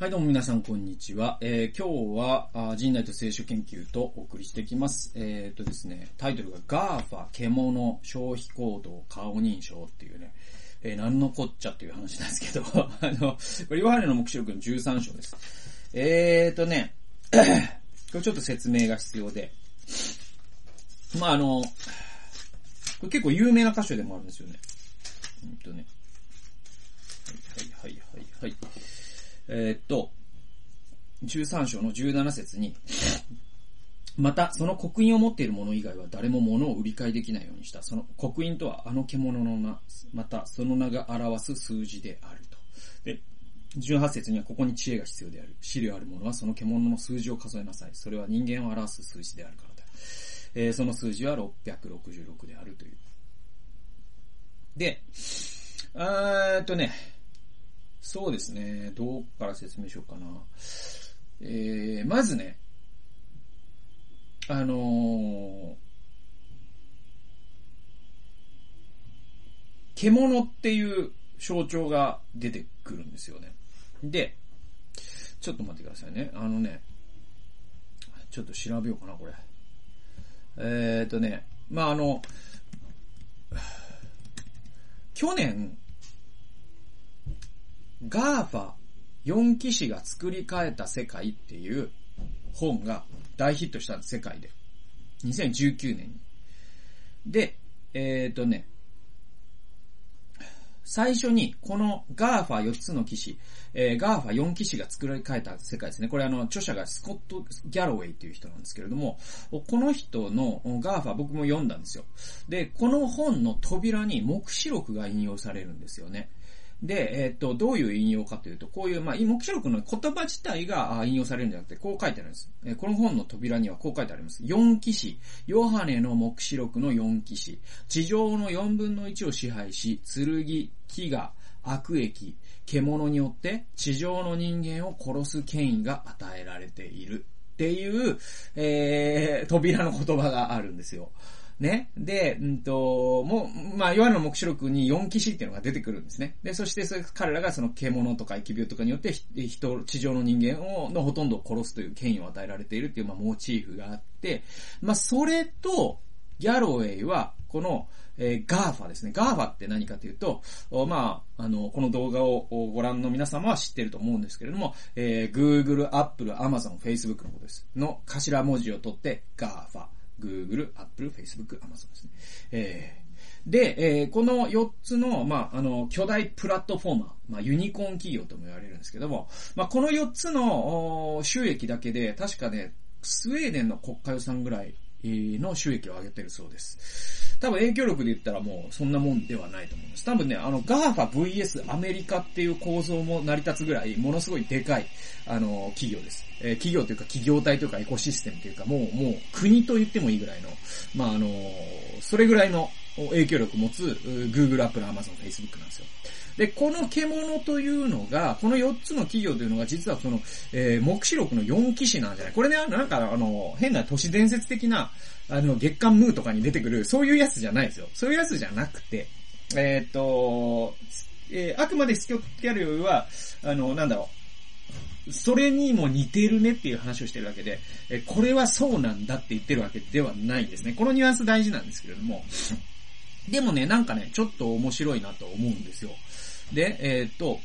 はい、どうも皆さん、こんにちは。えー、今日は、あ人内と聖書研究とお送りしていきます。えー、っとですね、タイトルが GAFA 獣消費行動顔認証っていうね、えー、何のこっちゃっていう話なんですけど、あの、これ、ヨハネの目視録の13章です。えーっとね、これちょっと説明が必要で、まあ、あの、これ結構有名な箇所でもあるんですよね。うんとね。はいはいはいはいはい。えーっと、13章の17節に、また、その刻印を持っている者以外は誰も物を売り買いできないようにした。その刻印とはあの獣の名、またその名が表す数字であると。で、18節にはここに知恵が必要である。資料ある者はその獣の数字を数えなさい。それは人間を表す数字であるからだ。えーその数字は666であるという。で、あーっとね、そうですね。どうから説明しようかな。えー、まずね、あのー、獣っていう象徴が出てくるんですよね。で、ちょっと待ってくださいね。あのね、ちょっと調べようかな、これ。えー、っとね、まあ、あの、去年、 GAFA 4騎士が作り変えた世界っていう本が大ヒットしたんです、世界で。2019年に。で、えっ、とね、最初にこの GAFA 4つの騎士、えー GAFA 4騎士が作り変えた世界ですね。これあの、著者がスコット・ギャロウェイっていう人なんですけれども、この人の GAFA 僕も読んだんですよ。で、この本の扉に黙示録が引用されるんですよね。で、えっ、と、どういう引用かというと、こういう、まあ、黙示録の言葉自体が引用されるんじゃなくて、こう書いてあるんです。えーこの本の扉にはこう書いてあります。4騎士、ヨハネの黙示録の4騎士、地上の4分の1を支配し、剣、飢餓、悪役、獣によって地上の人間を殺す権威が与えられているっていう、えー、扉の言葉があるんですよ。ね。で、うんと、もう、まあ、ヨハネの目視録に4騎士っていうのが出てくるんですね。で、そしてそれ彼らがその獣とか疫病とかによって人、地上の人間を、のほとんどを殺すという権威を与えられているっていう、まあ、モチーフがあって、まあ、それと、ギャロウェイは、この、えー GAFA ですね。 GAFA って何かというと、まあ、あの、この動画をご覧の皆様は知ってると思うんですけれども、えー Google、Apple、Amazon、Facebook のことです。の頭文字を取って、 GAFA。Google、Apple、Facebook、Amazon ですね。えーで、えーこの4つの、まあ、あの、巨大プラットフォーマー、まあ、ユニコーン企業とも言われるんですけども、まあ、この4つの収益だけで、確かね、スウェーデンの国家予算ぐらいの収益を上げてるそうです。多分影響力で言ったらもうそんなもんではないと思います。多分ね、あの GAFA VS アメリカっていう構造も成り立つぐらい、ものすごいでかい、あの、企業です。えー企業というか企業体というかエコシステムというか、もう、もう国と言ってもいいぐらいの、まああの、それぐらいの影響力を持つう Google、Apple、Amazon、Facebook なんですよ。で、この獣というのが、この4つの企業というのが実はその、えー、目視録の4騎士なんじゃない？これね、なんかあの、変な都市伝説的な、あの、月刊ムーとかに出てくる、そういうやつじゃないですよ。そういうやつじゃなくて、えーっと、えーあくまでスキョットギャルよりは、あの、なんだろう、それにも似てるねっていう話をしてるわけで、えこれはそうなんだって言ってるわけではないですね。このニュアンス大事なんですけれども、でもね、なんかね、ちょっと面白いなと思うんですよ。で、えーっと、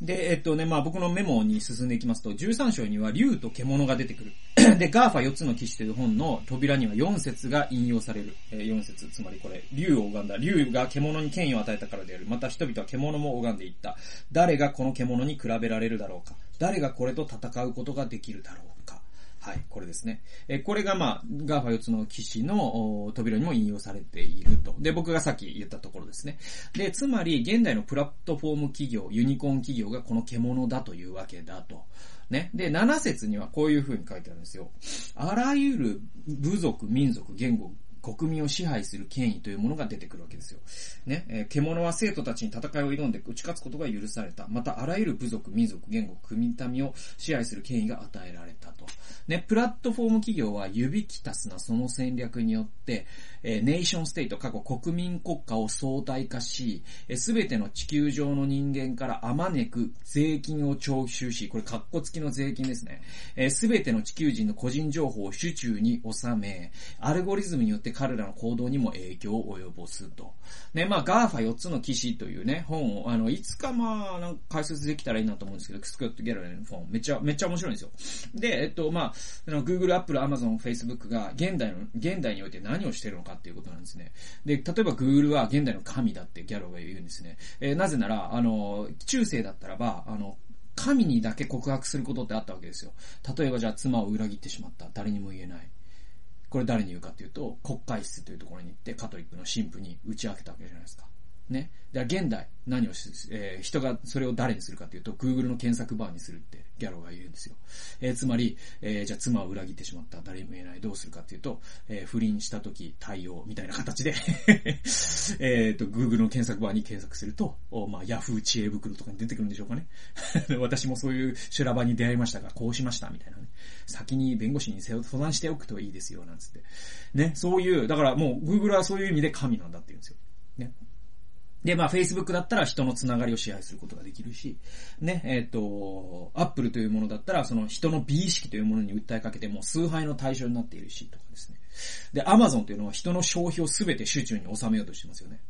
で、えっとね、まあ僕のメモに進んでいきますと、13章には竜と獣が出てくる。で、 GAFA 4つの騎士という本の扉には4節が引用される。えー4節、つまりこれ、竜を拝んだ。竜が獣に権威を与えたからである。また人々は獣も拝んでいった。誰がこの獣に比べられるだろうか。誰がこれと戦うことができるだろうか。はい、これですね。え、これがまあ、 GAFA 4つの騎士の扉にも引用されていると。で、僕がさっき言ったところですね。で、つまり、現代のプラットフォーム企業、ユニコーン企業がこの獣だというわけだと。ね。で、7節にはこういう風に書いてあるんですよ。あらゆる部族、民族、言語、国民を支配する権威というものが出てくるわけですよ。ね、えー、獣は生徒たちに戦いを挑んで打ち勝つことが許された。また、あらゆる部族、民族、言語、国民を支配する権威が与えられたと。ね、プラットフォーム企業は指きたすなその戦略によって、えー、ネーションステート、カッコ国民国家を相対化し、す、え、べ、ての地球上の人間からあまねく税金を徴収し、これカッコ付きの税金ですね。す、え、べ、ての地球人の個人情報を手中に収め、アルゴリズムによって彼らの行動にも影響を及ぼすと。ね、まあ、 GAFA 4つの騎士というね、本を、あの、いつかまあ、なんか解説できたらいいなと思うんですけど、スコット・ギャロウェイの本、めっちゃ、めっちゃ面白いんですよ。で、えっと、まあ、Google、Apple、Amazon、Facebook が現代の、現代において何をしてるのかっていうことなんですね。で、例えば Google は現代の神だってギャロが言うんですね。えー、なぜなら、あの、中世だったらば、あの、神にだけ告白することってあったわけですよ。例えばじゃあ妻を裏切ってしまった。誰にも言えない。これ誰に言うかっていうと、国会室というところに行ってカトリックの神父に打ち明けたわけじゃないですか。ね。では現代、何をし、えー、人がそれを誰にするかというと、Google の検索バーにするってギャロが言うんですよ。えー、つまり、えー、じゃあ妻を裏切ってしまった、誰にも言えない、どうするかっていうと、えー、不倫した時対応みたいな形で えっと、Google の検索バーに検索すると、おまあ、Yahoo 知恵袋とかに出てくるんでしょうかね。私もそういう修羅場に出会いましたが、こうしました、みたいなね。先に弁護士に相談しておくといいですよ、なんつって。ね、そういう、だからもう Google はそういう意味で神なんだって言うんですよ。ね。で、まあ、Facebook だったら人のつながりを支配することができるし、ね、えっ、ー、と、Apple というものだったら、その人の美意識というものに訴えかけても崇拝の対象になっているし、とかですね。で、Amazon というのは人の消費をすべて集中に収めようとしてますよね。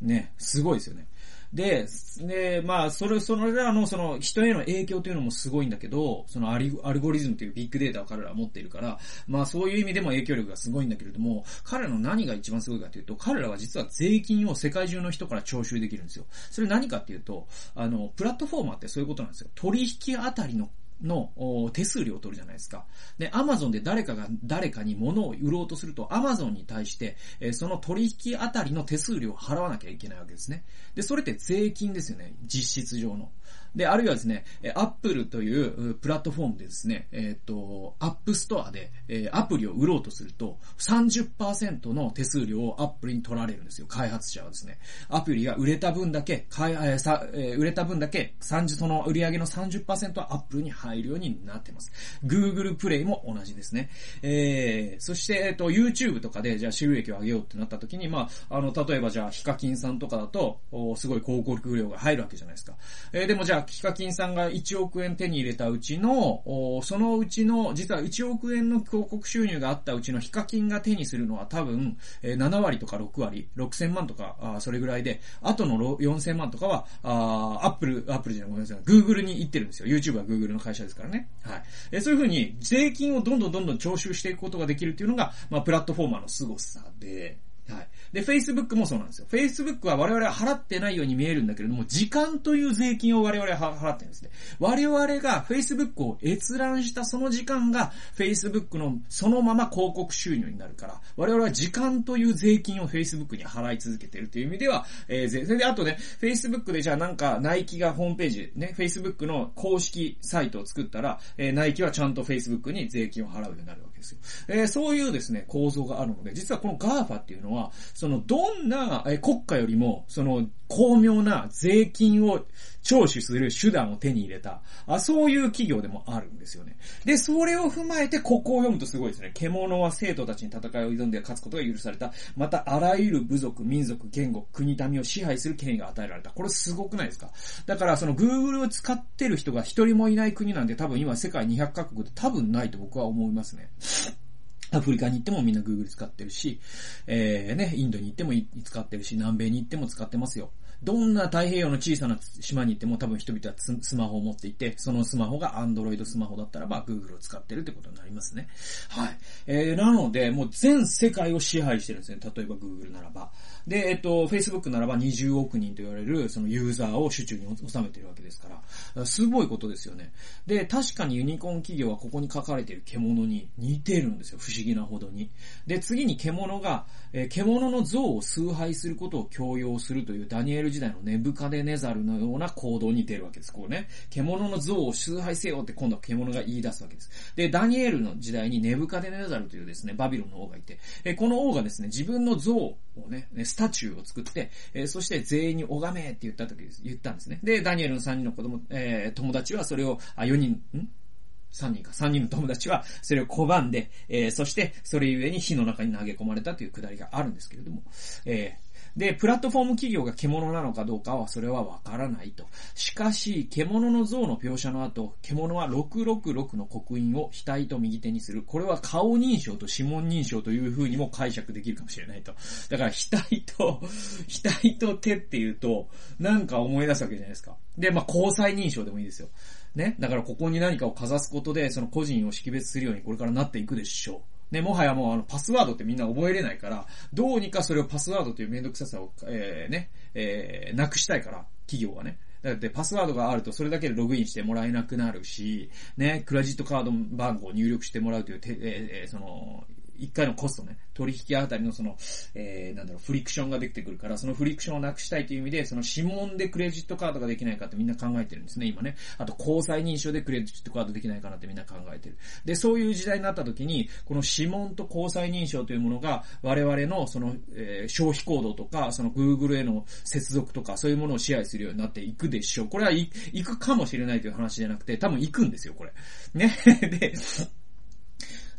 ね、すごいですよね。で、で、まあ、それ、それらの、その、人への影響というのもすごいんだけど、そのアリ、アルゴリズムというビッグデータを彼らは持っているから、まあ、そういう意味でも影響力がすごいんだけれども、彼らの何が一番すごいかというと、彼らは実は税金を世界中の人から徴収できるんですよ。それ何かっていうと、あの、プラットフォーマーってそういうことなんですよ。取引あたりのの手数料を取るじゃないですか。で、アマゾンで誰かが誰かに物を売ろうとすると、アマゾンに対して、その取引あたりの手数料を払わなきゃいけないわけですね。で、それって税金ですよね。実質上の。で、あるいはですね、 Apple というプラットフォームでですね、えっ、ー、と、 App Store で、えアプリを売ろうとすると、30%の手数料を Apple に取られるんですよ。開発者はですね。アプリが売れた分だけ、かいえさえ売れた分だけ、30、その売り上げの30%はアップルに入るようになってます。Google プレイも同じですね。えー、そして、えっ、と、YouTube とかで、じゃあ収益を上げようってなった時に、まあ、あの、例えばじゃあ、ヒカキンさんとかだと、すごい広告料が入るわけじゃないですか。えー、でもじゃあ、ヒカキンさんが1億円手に入れたうちの、そのうちの、実は1億円の広告収入があったうちのヒカキンが手にするのは多分、7割とか6割、6000万とか、それぐらいで、あとの4000万とかは、 Apple、Apple じゃない、ごめんなさい、 Google に行ってるんですよ。YouTube は Google の会社ですからね。はい。えそういうふうに、税金をどんどんどんどん徴収していくことができるっていうのが、まあ、プラットフォーマーの凄さで、はい。で、Facebook もそうなんですよ。Facebook は我々は払ってないように見えるんだけれども、時間という税金を我々は払ってるんですね。我々が Facebook を閲覧したその時間が Facebook のそのまま広告収入になるから、我々は時間という税金を Facebook に払い続けてるという意味では、えー、それであとね、Facebook でじゃあなんかナイキがホームページ、ね、Facebook の公式サイトを作ったら、えー、ナイキはちゃんと Facebook に税金を払うようになるわけですよ。えー、そういうですね、構造があるので、実はこの GAFA っていうのは、その、どんな、国家よりも、その、巧妙な税金を徴収する手段を手に入れた、あそういう企業でもあるんですよね。で、それを踏まえて、ここを読むとすごいですね。獣は生徒たちに戦いを挑んで勝つことが許された。また、あらゆる部族、民族、言語、国民を支配する権威が与えられた。これすごくないですか？だから、その Google を使ってる人が一人もいない国なんで多分今世界200カ国で多分ないと僕は思いますね。アフリカに行ってもみんな Google 使ってるし、えー、ね、インドに行っても使ってるし、南米に行っても使ってますよ。どんな太平洋の小さな島に行っても多分人々はスマホを持っていて、そのスマホが Android スマホだったらば Google を使ってるってことになりますね。はい。えー、なので、もう全世界を支配してるんですね。例えば Google ならば。で、えっと、Facebook ならば20億人と言われるそのユーザーを手中に収めてるわけですから、すごいことですよね。で、確かにユニコーン企業はここに書かれている獣に似てるんですよ。不思議なほどに。で、次に獣が、えー、獣の像を崇拝することを強要するというダニエルル時代のネブカデネザルのような行動に出るわけです。こうね。獣の像を崇拝せよって今度は獣が言い出すわけです。で、ダニエルの時代にネブカデネザルというですね、バビロンの王がいて、えこの王がですね、自分の像をね、スタチューを作って、えそして全員に拝めって言った時です。言ったんですね。で、ダニエルの3人の子供、えー、友達はそれを、あ、4人、ん？3人か、3人の友達はそれを拒んで、えー、そしてそれゆえに火の中に投げ込まれたというくだりがあるんですけれども、えーで、プラットフォーム企業が獣なのかどうかはそれはわからないと。しかし、獣の像の描写の後、獣は666の刻印を額と右手にする。これは顔認証と指紋認証という風にも解釈できるかもしれないと。だから、額と、額と手っていうと、なんか思い出すわけじゃないですか。で、まあ、交際認証でもいいですよ。ね。だからここに何かをかざすことで、その個人を識別するようにこれからなっていくでしょう。ね、もはやもうあのパスワードってみんな覚えれないから、どうにかそれをパスワードというめんどくささを、えー、ね、えー、なくしたいから、企業はね。だってパスワードがあるとそれだけでログインしてもらえなくなるし、ね、クレジットカード番号を入力してもらうという、えー、その、一回のコストね、取引あたりのその、えー、なんだろう、フリクションができてくるから、そのフリクションをなくしたいという意味で、その指紋でクレジットカードができないかってみんな考えてるんですね、今ね。あと、交際認証でクレジットカードできないかなってみんな考えてる。で、そういう時代になった時に、この指紋と交際認証というものが、我々のその、えー、消費行動とか、その Google への接続とか、そういうものを支配するようになっていくでしょう。これは行くかもしれないという話じゃなくて、多分行くんですよ、これ。ね。で、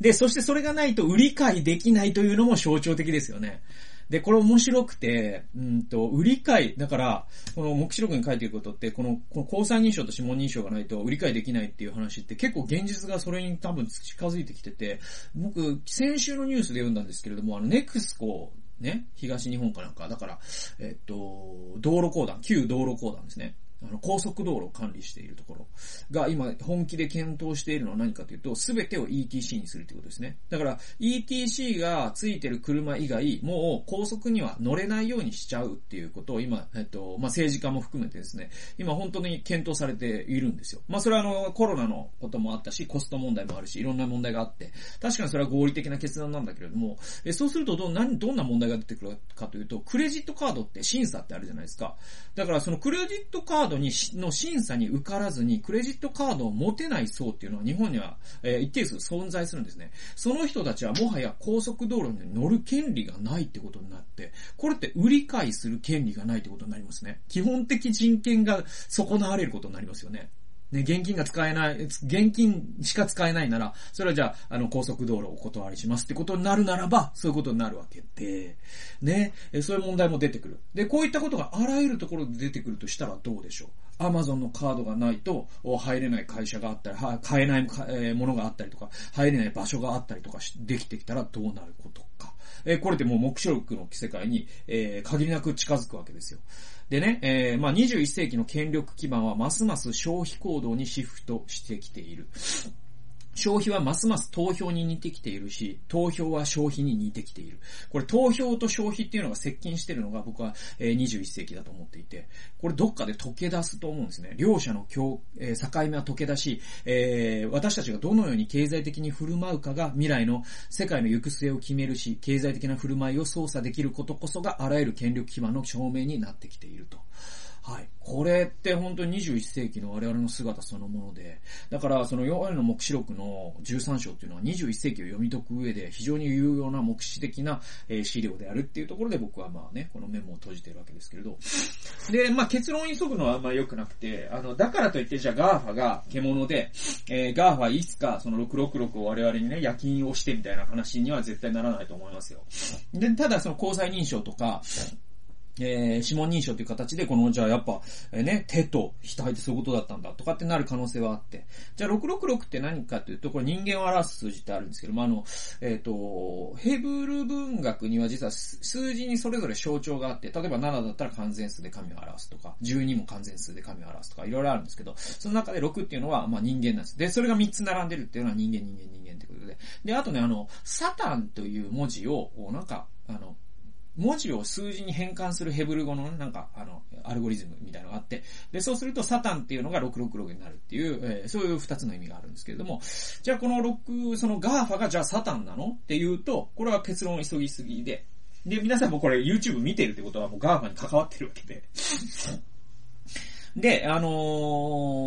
で、そしてそれがないと売り買いできないというのも象徴的ですよね。で、これ面白くて、うんと、売り買い、だから、この目視録に書いていることって、この、この交際認証と指紋認証がないと売り買いできないっていう話って結構現実がそれに多分近づいてきてて、僕、先週のニュースで読んだんですけれども、あの、ネクスコ、ね、東日本かなんか、だから、えっと、道路公団、旧道路公団ですね。あの、高速道路を管理しているところが今本気で検討しているのは何かというと、すべてを ETC にするということですね。だから ETC がついてる車以外、もう高速には乗れないようにしちゃうっていうことを今、えっと、まあ、政治家も含めてですね、今本当に検討されているんですよ。まあ、それはあの、コロナのこともあったし、コスト問題もあるし、いろんな問題があって、確かにそれは合理的な決断なんだけれども、えそうするとど、何、どんな問題が出てくるかというと、クレジットカードって審査ってあるじゃないですか。だからそのクレジットカードにの審査に受からずにクレジットカードを持てない層っていうのは日本には、えー、一定数存在するんですね。その人たちはもはや高速道路に乗る権利がないってことになって、これって売り買いする権利がないってことになりますね。基本的人権が損なわれることになりますよね。ね、現金が使えない、現金しか使えないなら、それはじゃあ、あの、高速道路をお断りしますってことになるならば、そういうことになるわけで、ね、そういう問題も出てくる。で、こういったことがあらゆるところで出てくるとしたらどうでしょう？アマゾンのカードがないと入れない会社があったり、買えないものがあったりとか、入れない場所があったりとかできてきたらどうなるこえー。これってもう目視録の世界に、えー、限りなく近づくわけですよ。でね、えー、まあ、21世紀の権力基盤はますます消費行動にシフトしてきている。消費はますます投票に似てきているし、投票は消費に似てきている。これ投票と消費っていうのが接近してるのが僕は21世紀だと思っていて、これどっかで溶け出すと思うんですね。両者の境、境目は溶け出し、えー、私たちがどのように経済的に振る舞うかが未来の世界の行く末を決めるし、経済的な振る舞いを操作できることこそがあらゆる権力基盤の証明になってきていると。はい。これって本当に21世紀の我々の姿そのもので、だからそのヨハネの目視録の13章っていうのは21世紀を読み解く上で非常に有用な目視的な資料であるっていうところで僕はまあね、このメモを閉じてるわけですけれど。で、まあ結論急ぐのはあんま良くなくて、あの、だからといってじゃあ GAFA が獣で、えー、 GAFA いつかその666を我々にね、焼き印をしてみたいな話には絶対ならないと思いますよ。で、ただその虹彩認証とか、えー、指紋認証という形で、この、じゃあやっぱ、えー、ね、手と額ってそういうことだったんだとかってなる可能性はあって。じゃあ666って何かというと、これ人間を表す数字ってあるんですけども、あの、えっ、ー、と、ヘブル文学には実は数字にそれぞれ象徴があって、例えば7だったら完全数で神を表すとか、12も完全数で神を表すとか、いろいろあるんですけど、その中で6っていうのは、まあ人間なんです。で、それが3つ並んでるっていうのは人間、人間、人間ってことで。で、あとね、あの、サタンという文字を、なんか、あの、文字を数字に変換するヘブル語のなんか、あの、アルゴリズムみたいなのがあって、で、そうするとサタンっていうのが666になるっていう、えー、そういう二つの意味があるんですけれども、じゃあこの6、その GAFA がじゃあサタンなの？っていうと、これは結論を急ぎすぎで、で、皆さんもこれ YouTube 見てるってことはもう GAFA に関わってるわけで。で、あの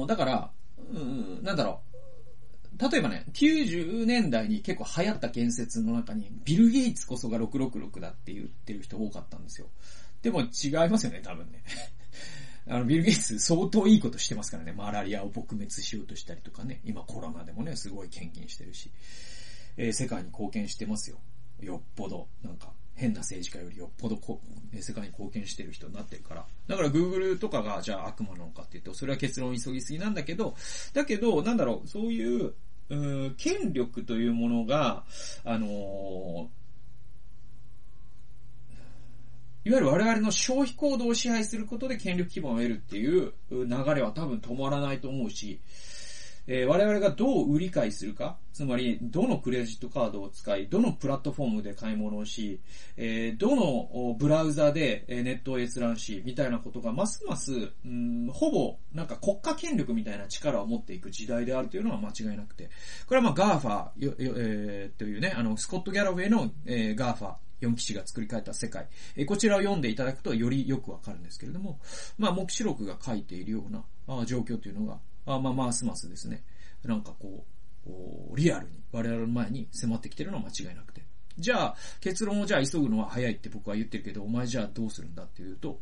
ー、だから、うん、なんだろう。例えばね、90年代に結構流行った言説の中に、ビル・ゲイツこそが666だって言ってる人多かったんですよ。でも違いますよね、多分ね。あの、ビル・ゲイツ相当いいことしてますからね。マラリアを撲滅しようとしたりとかね。今コロナでもね、すごい献金してるし。えー、世界に貢献してますよ。よっぽど。なんか、変な政治家よりよっぽどこ、世界に貢献してる人になってるから。だから Google とかがじゃあ悪魔なのかっていうと、それは結論急ぎすぎなんだけど、だけど、なんだろう、そういう、うん権力というものが、あの、いわゆる我々の消費行動を支配することで権力基盤を得るっていう流れは多分止まらないと思うし、えー、我々がどう売り買いするか、つまり、どのクレジットカードを使い、どのプラットフォームで買い物をし、えー、どのブラウザでネットを閲覧し、みたいなことがますます、うん、ほぼ、なんか国家権力みたいな力を持っていく時代であるというのは間違いなくて、これはまあ GAFA、えー、というね、あの、スコット・ギャラウェイの、えー、GAFA、4騎士が作り変えた世界。えこちらを読んでいただくとよりよくわかるんですけれども、まあ、目視録が書いているような状況というのが、あまあ、ますますですね、なんかこう、リアルに我々の前に迫ってきてるのは間違いなくて。じゃあ、結論をじゃあ急ぐのは早いって僕は言ってるけど、お前じゃあどうするんだっていうと、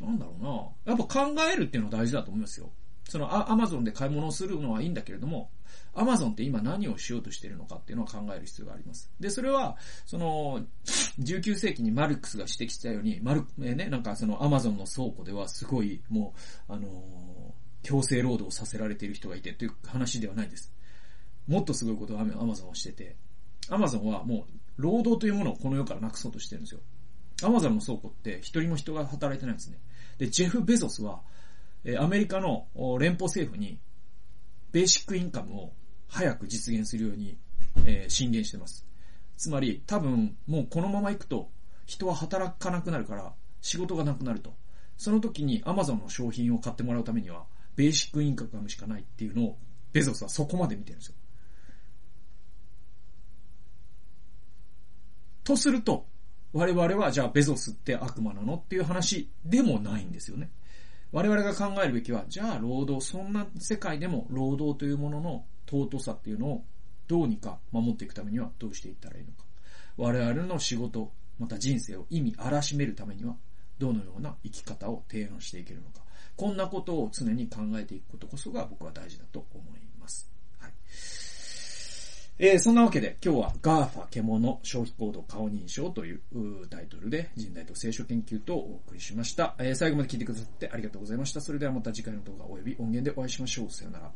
なんだろうな。やっぱ考えるっていうのは大事だと思いますよ。そのアマゾンで買い物をするのはいいんだけれども、アマゾンって今何をしようとしてるのかっていうのを考える必要があります。で、それは、その、19世紀にマルクスが指摘したように、マル、えー、ね、なんかそのアマゾンの倉庫ではすごい、もう、あのー、強制労働させられている人がいてという話ではないです。もっとすごいことをアマゾンはしてて、アマゾンはもう、労働というものをこの世からなくそうとしてるんですよ。アマゾンの倉庫って一人も人が働いてないんですね。で、ジェフ・ベゾスは、えアメリカの連邦政府に、ベーシックインカムを早く実現するように、えー、進言してます。つまり、多分、もうこのまま行くと、人は働かなくなるから、仕事がなくなると。その時に Amazon の商品を買ってもらうためには、ベーシックインカムしかないっていうのを、ベゾスはそこまで見てるんですよ。とすると、我々はじゃあベゾスって悪魔なのっていう話でもないんですよね。我々が考えるべきは、じゃあ労働、そんな世界でも労働というものの尊さっていうのをどうにか守っていくためにはどうしていったらいいのか。我々の仕事、また人生を意味荒らしめるためには、どのような生き方を提案していけるのか。こんなことを常に考えていくことこそが僕は大事だと思います。はい。えー、そんなわけで今日は GAFA 獣消費行動顔認証というタイトルで人代と聖書研究とお送りしました。えー、最後まで聞いてくださってありがとうございました。それではまた次回の動画及び音源でお会いしましょう。さよなら。